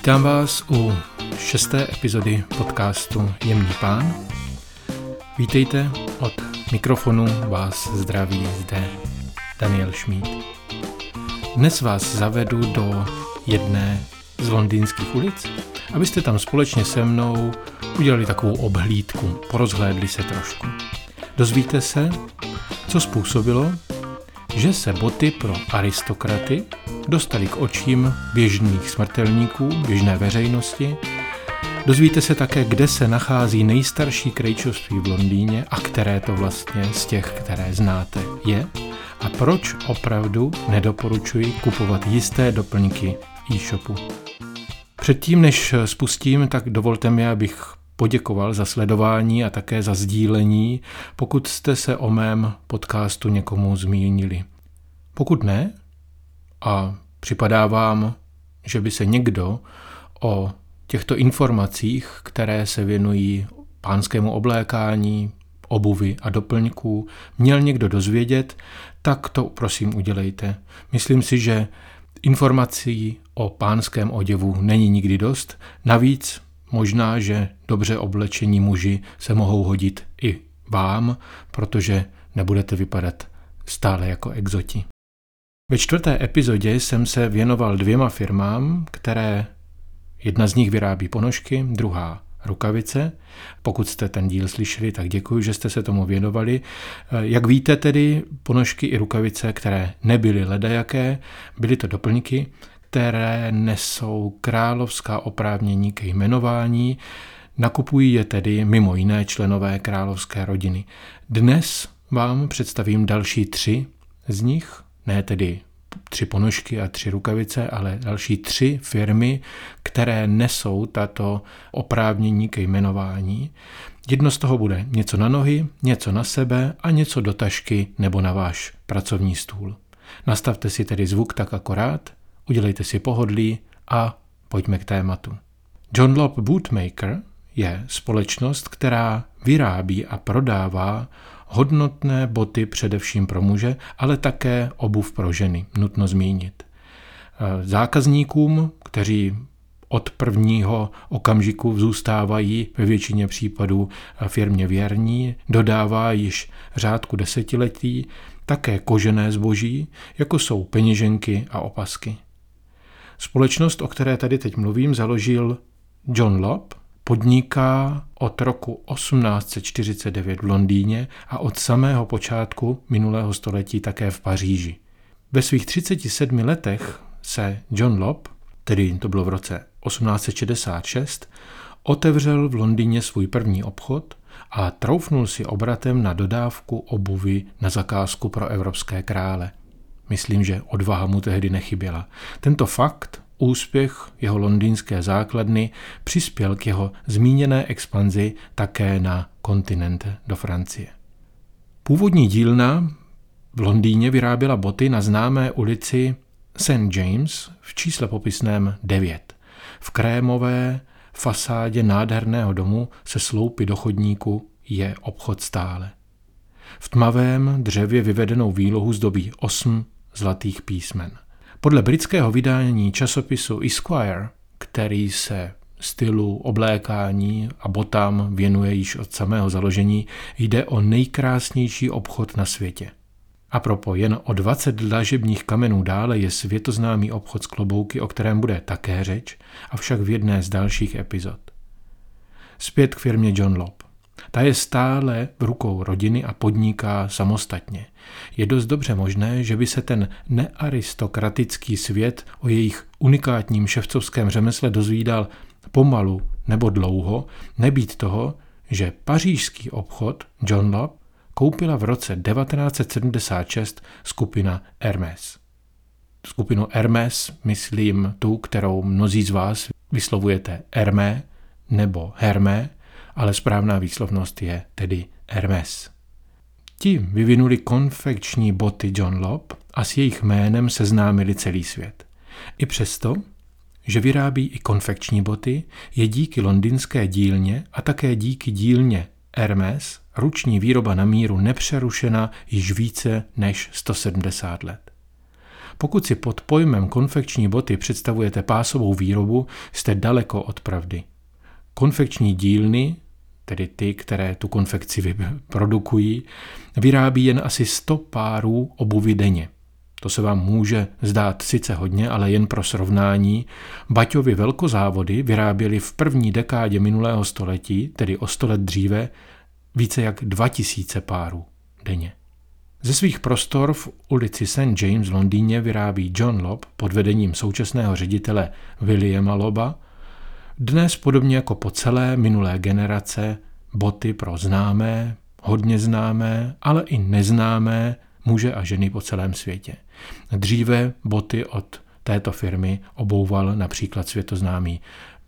Vítám vás u šesté epizody podcastu Jemný pán. Vítejte od mikrofonu vás zdraví zde Daniel Šmíd. Dnes vás zavedu do jedné z londýnských ulic, abyste tam společně se mnou udělali takovou obhlídku, porozhlédli se trošku. Dozvíte se, co způsobilo, že se boty pro aristokraty dostali k očím běžných smrtelníků, běžné veřejnosti. Dozvíte se také, kde se nachází nejstarší krejčovství v Londýně a které to vlastně z těch, které znáte, je a proč opravdu nedoporučuji kupovat jisté doplňky e-shopu. Předtím, než spustím, tak dovolte mi, abych poděkoval za sledování a také za sdílení, pokud jste se o mém podcastu někomu zmínili. Pokud ne, a připadá vám, že by se někdo o těchto informacích, které se věnují pánskému oblékání, obuvy a doplňků, měl někdo dozvědět, tak to prosím udělejte. Myslím si, že informací o pánském oděvu není nikdy dost. Navíc možná, že dobře oblečení muži se mohou hodit i vám, protože nebudete vypadat stále jako exoti. Ve čtvrté epizodě jsem se věnoval dvěma firmám, které jedna z nich vyrábí ponožky, druhá rukavice. Pokud jste ten díl slyšeli, tak děkuji, že jste se tomu věnovali. Jak víte tedy, ponožky i rukavice, které nebyly ledajaké, byly to doplňky, které nesou královská oprávnění ke jmenování, nakupují je tedy mimo jiné členové královské rodiny. Dnes vám představím další tři z nich, ne tedy tři ponožky a tři rukavice, ale další tři firmy, které nesou tato oprávnění ke jmenování. Jedno z toho bude něco na nohy, něco na sebe a něco do tašky nebo na váš pracovní stůl. Nastavte si tedy zvuk tak akorát, udělejte si pohodlí a pojďme k tématu. John Lop Bootmaker je společnost, která vyrábí a prodává hodnotné boty především pro muže, ale také obuv pro ženy, nutno zmínit. E, zákazníkům, kteří od prvního okamžiku zůstávají ve většině případů firmě věrní, dodává již řádku desetiletí také kožené zboží, jako jsou peněženky a opasky. Společnost, o které tady teď mluvím, založil John Lop Podniká od roku 1849 v Londýně a od samého počátku minulého století také v Paříži. Ve svých 37 letech se John Lop, tedy to bylo v roce 1866, otevřel v Londýně svůj první obchod a troufnul si obratem na dodávku obuvy na zakázku pro evropské krále. Myslím, že odvaha mu tehdy nechyběla. Tento fakt Úspěch jeho londýnské základny přispěl k jeho zmíněné expanzi také na kontinent do Francie. Původní dílna v Londýně vyráběla boty na známé ulici St. James v čísle popisném 9. V krémové fasádě nádherného domu se sloupy do chodníku je obchod stále. V tmavém dřevě vyvedenou výlohu zdobí osm zlatých písmen – podle britského vydání časopisu Esquire, který se stylu oblékání a botám věnuje již od samého založení, jde o nejkrásnější obchod na světě. A propo jen o 20 dlažebních kamenů dále je světoznámý obchod s klobouky, o kterém bude také řeč, avšak v jedné z dalších epizod. Zpět k firmě John Lop. Ta je stále v rukou rodiny a podniká samostatně. Je dost dobře možné, že by se ten nearistokratický svět o jejich unikátním ševcovském řemesle dozvídal pomalu nebo dlouho, nebýt toho, že pařížský obchod John Lop koupila v roce 1976 skupina Hermes. Skupinu Hermes myslím tu, kterou mnozí z vás vyslovujete Hermé nebo Hermé, ale správná výslovnost je tedy Hermes. Ti vyvinuli konfekční boty John Lop a s jejich jménem seznámili celý svět. I přesto, že vyrábí i konfekční boty, je díky londýnské dílně a také díky dílně Hermes ruční výroba na míru nepřerušena již více než 170 let. Pokud si pod pojmem konfekční boty představujete pásovou výrobu, jste daleko od pravdy. Konfekční dílny, tedy ty, které tu konfekci produkují, vyrábí jen asi 100 párů obuvy denně. To se vám může zdát sice hodně, ale jen pro srovnání. Baťovi velkozávody vyráběly v první dekádě minulého století, tedy o sto let dříve, více jak 2000 párů denně. Ze svých prostor v ulici St. James v Londýně vyrábí John Lobb pod vedením současného ředitele Williama Loba dnes podobně jako po celé minulé generace boty pro známé, hodně známé, ale i neznámé muže a ženy po celém světě. Dříve boty od této firmy obouval například světoznámý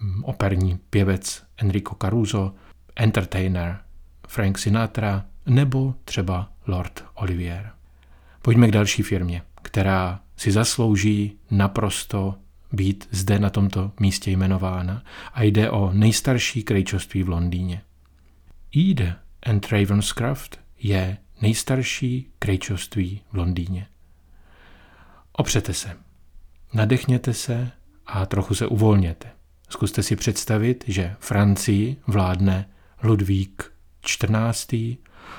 mm, operní pěvec Enrico Caruso, entertainer Frank Sinatra nebo třeba Lord Olivier. Pojďme k další firmě, která si zaslouží naprosto být zde na tomto místě jmenována a jde o nejstarší krejčoství v Londýně. Ede and Ravenscroft je nejstarší krejčoství v Londýně. Opřete se, nadechněte se a trochu se uvolněte. Zkuste si představit, že Francii vládne Ludvík XIV.,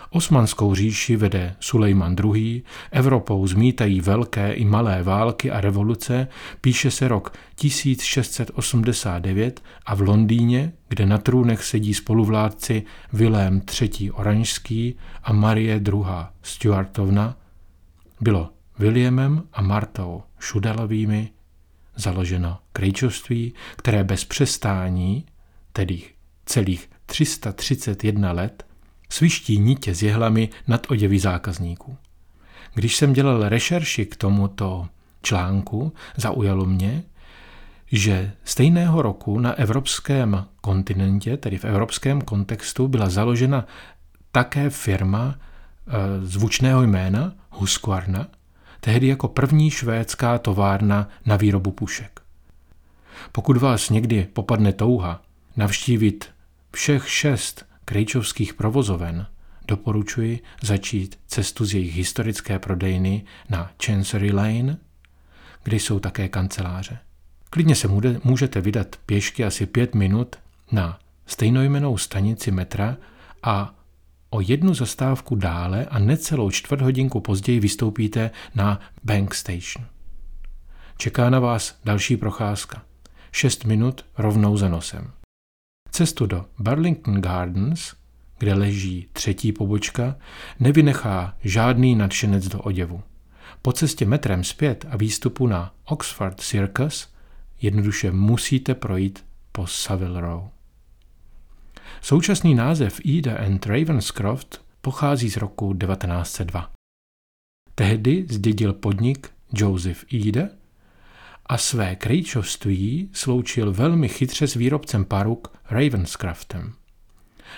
Osmanskou říši vede Sulejman II., Evropou zmítají velké i malé války a revoluce, píše se rok 1689 a v Londýně, kde na trůnech sedí spoluvládci Vilém III. Oranžský a Marie II. Stuartovna, bylo Williamem a Martou Šudalovými založeno krejčovství, které bez přestání, tedy celých 331 let, sviští nitě s jehlami nad oděvy zákazníků. Když jsem dělal rešerši k tomuto článku, zaujalo mě, že stejného roku na evropském kontinentě, tedy v evropském kontextu, byla založena také firma e, zvučného jména Husqvarna, tehdy jako první švédská továrna na výrobu pušek. Pokud vás někdy popadne touha navštívit všech šest krejčovských provozoven doporučuji začít cestu z jejich historické prodejny na Chancery Lane, kde jsou také kanceláře. Klidně se můžete vydat pěšky asi pět minut na stejnojmenou stanici metra a o jednu zastávku dále a necelou čtvrt hodinku později vystoupíte na Bank Station. Čeká na vás další procházka. Šest minut rovnou za nosem. Cestu do Burlington Gardens, kde leží třetí pobočka, nevynechá žádný nadšenec do oděvu. Po cestě metrem zpět a výstupu na Oxford Circus jednoduše musíte projít po Savile Row. Současný název Ida and Ravenscroft pochází z roku 1902. Tehdy zdědil podnik Joseph Ida a své krejčovství sloučil velmi chytře s výrobcem paruk Ravenscraftem.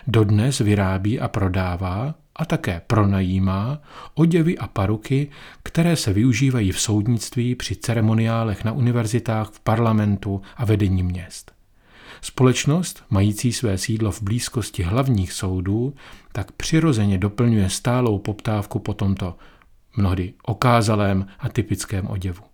Dodnes vyrábí a prodává a také pronajímá oděvy a paruky, které se využívají v soudnictví při ceremoniálech na univerzitách, v parlamentu a vedení měst. Společnost, mající své sídlo v blízkosti hlavních soudů, tak přirozeně doplňuje stálou poptávku po tomto mnohdy okázalém a typickém oděvu.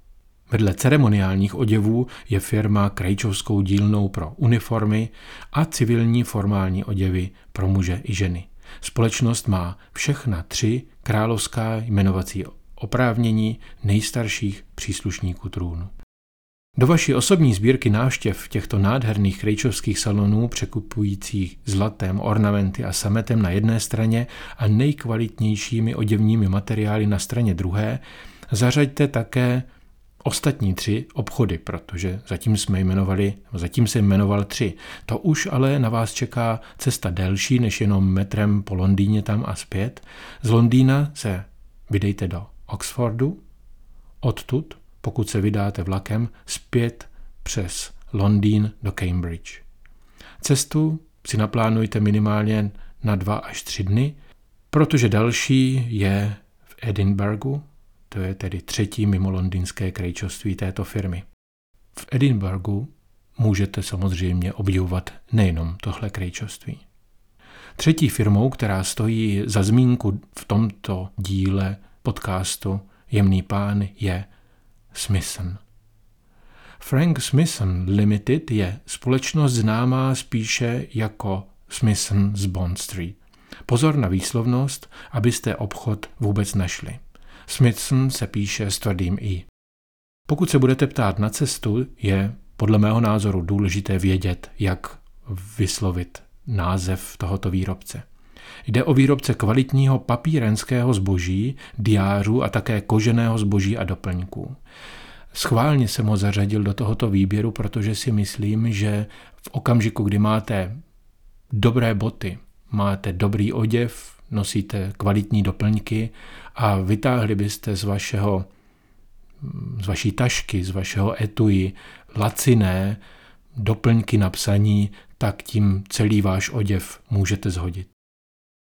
Vedle ceremoniálních oděvů je firma krajčovskou dílnou pro uniformy a civilní formální oděvy pro muže i ženy. Společnost má všechna tři královská jmenovací oprávnění nejstarších příslušníků trůnu. Do vaší osobní sbírky návštěv těchto nádherných krejčovských salonů překupujících zlatem, ornamenty a sametem na jedné straně a nejkvalitnějšími oděvními materiály na straně druhé zařaďte také ostatní tři obchody, protože zatím jsme jmenovali, zatím se jmenoval tři. To už ale na vás čeká cesta delší než jenom metrem po Londýně tam a zpět. Z Londýna se vydejte do Oxfordu, odtud, pokud se vydáte vlakem, zpět přes Londýn do Cambridge. Cestu si naplánujte minimálně na dva až tři dny, protože další je v Edinburghu, to je tedy třetí mimo londýnské krejčoství této firmy. V Edinburghu můžete samozřejmě obdivovat nejenom tohle krejčoství. Třetí firmou, která stojí za zmínku v tomto díle podcastu Jemný pán, je Smithson. Frank Smithson Limited je společnost známá spíše jako Smithson z Bond Street. Pozor na výslovnost, abyste obchod vůbec našli. Smithson se píše s tvrdým i. Pokud se budete ptát na cestu, je podle mého názoru důležité vědět, jak vyslovit název tohoto výrobce. Jde o výrobce kvalitního papírenského zboží, diářů a také koženého zboží a doplňků. Schválně jsem ho zařadil do tohoto výběru, protože si myslím, že v okamžiku, kdy máte dobré boty, máte dobrý oděv, nosíte kvalitní doplňky a vytáhli byste z vašeho z vaší tašky, z vašeho etui laciné doplňky na psaní, tak tím celý váš oděv můžete zhodit.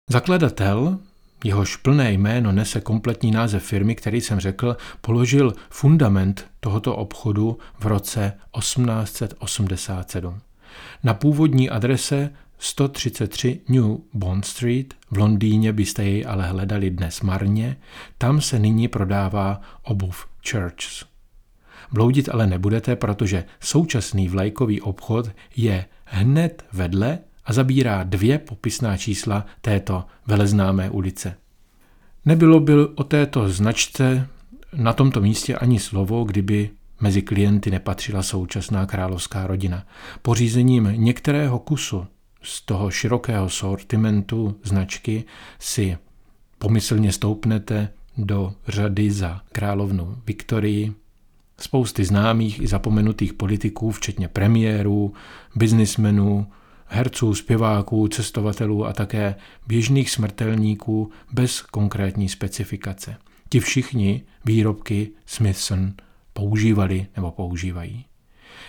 Zakladatel, jehož plné jméno nese kompletní název firmy, který jsem řekl, položil fundament tohoto obchodu v roce 1887. Na původní adrese 133 New Bond Street, v Londýně byste jej ale hledali dnes marně, tam se nyní prodává obuv Churches. Bloudit ale nebudete, protože současný vlajkový obchod je hned vedle a zabírá dvě popisná čísla této veleznámé ulice. Nebylo by o této značce na tomto místě ani slovo, kdyby mezi klienty nepatřila současná královská rodina. Pořízením některého kusu z toho širokého sortimentu značky si pomyslně stoupnete do řady za královnu Viktorii, spousty známých i zapomenutých politiků, včetně premiérů, biznismenů, herců, zpěváků, cestovatelů a také běžných smrtelníků bez konkrétní specifikace. Ti všichni výrobky Smithson používali nebo používají.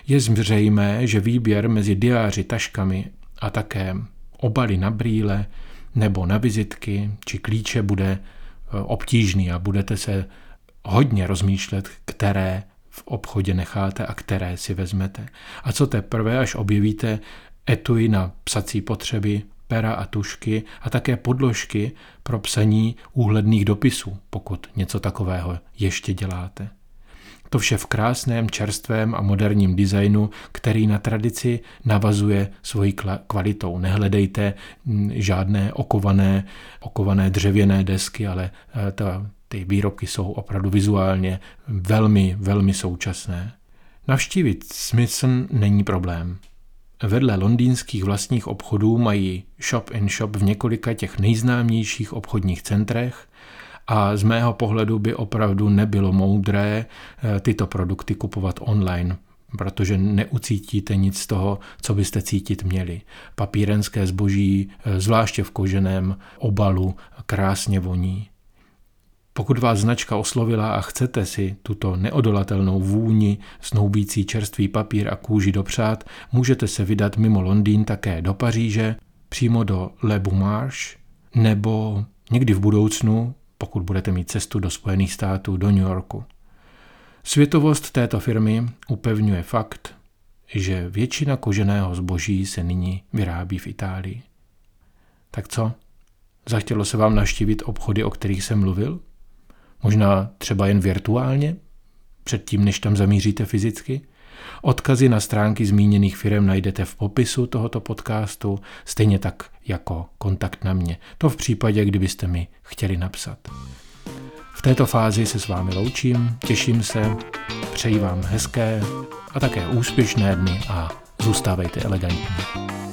Je zřejmé, že výběr mezi diáři, taškami a také obaly na brýle nebo na vizitky či klíče bude e, obtížný a budete se hodně rozmýšlet, které v obchodě necháte a které si vezmete. A co teprve, až objevíte etui na psací potřeby, pera a tušky a také podložky pro psaní úhledných dopisů, pokud něco takového ještě děláte. To vše v krásném, čerstvém a moderním designu, který na tradici navazuje svojí kvalitou. Nehledejte mm, žádné okované, okované dřevěné desky, ale eh, ta, ty výrobky jsou opravdu vizuálně velmi, velmi současné. Navštívit Smithson není problém. Vedle londýnských vlastních obchodů mají shop in shop v několika těch nejznámějších obchodních centrech a z mého pohledu by opravdu nebylo moudré eh, tyto produkty kupovat online, protože neucítíte nic z toho, co byste cítit měli. Papírenské zboží, eh, zvláště v koženém obalu, krásně voní. Pokud vás značka oslovila a chcete si tuto neodolatelnou vůni, snoubící čerstvý papír a kůži dopřát, můžete se vydat mimo Londýn také do Paříže, přímo do Le Boumarche, nebo někdy v budoucnu, pokud budete mít cestu do Spojených států, do New Yorku. Světovost této firmy upevňuje fakt, že většina koženého zboží se nyní vyrábí v Itálii. Tak co? Zachtělo se vám naštívit obchody, o kterých jsem mluvil? Možná třeba jen virtuálně, předtím, než tam zamíříte fyzicky. Odkazy na stránky zmíněných firm najdete v popisu tohoto podcastu, stejně tak jako kontakt na mě. To v případě, kdybyste mi chtěli napsat. V této fázi se s vámi loučím, těším se, přeji vám hezké a také úspěšné dny a zůstávejte elegantní.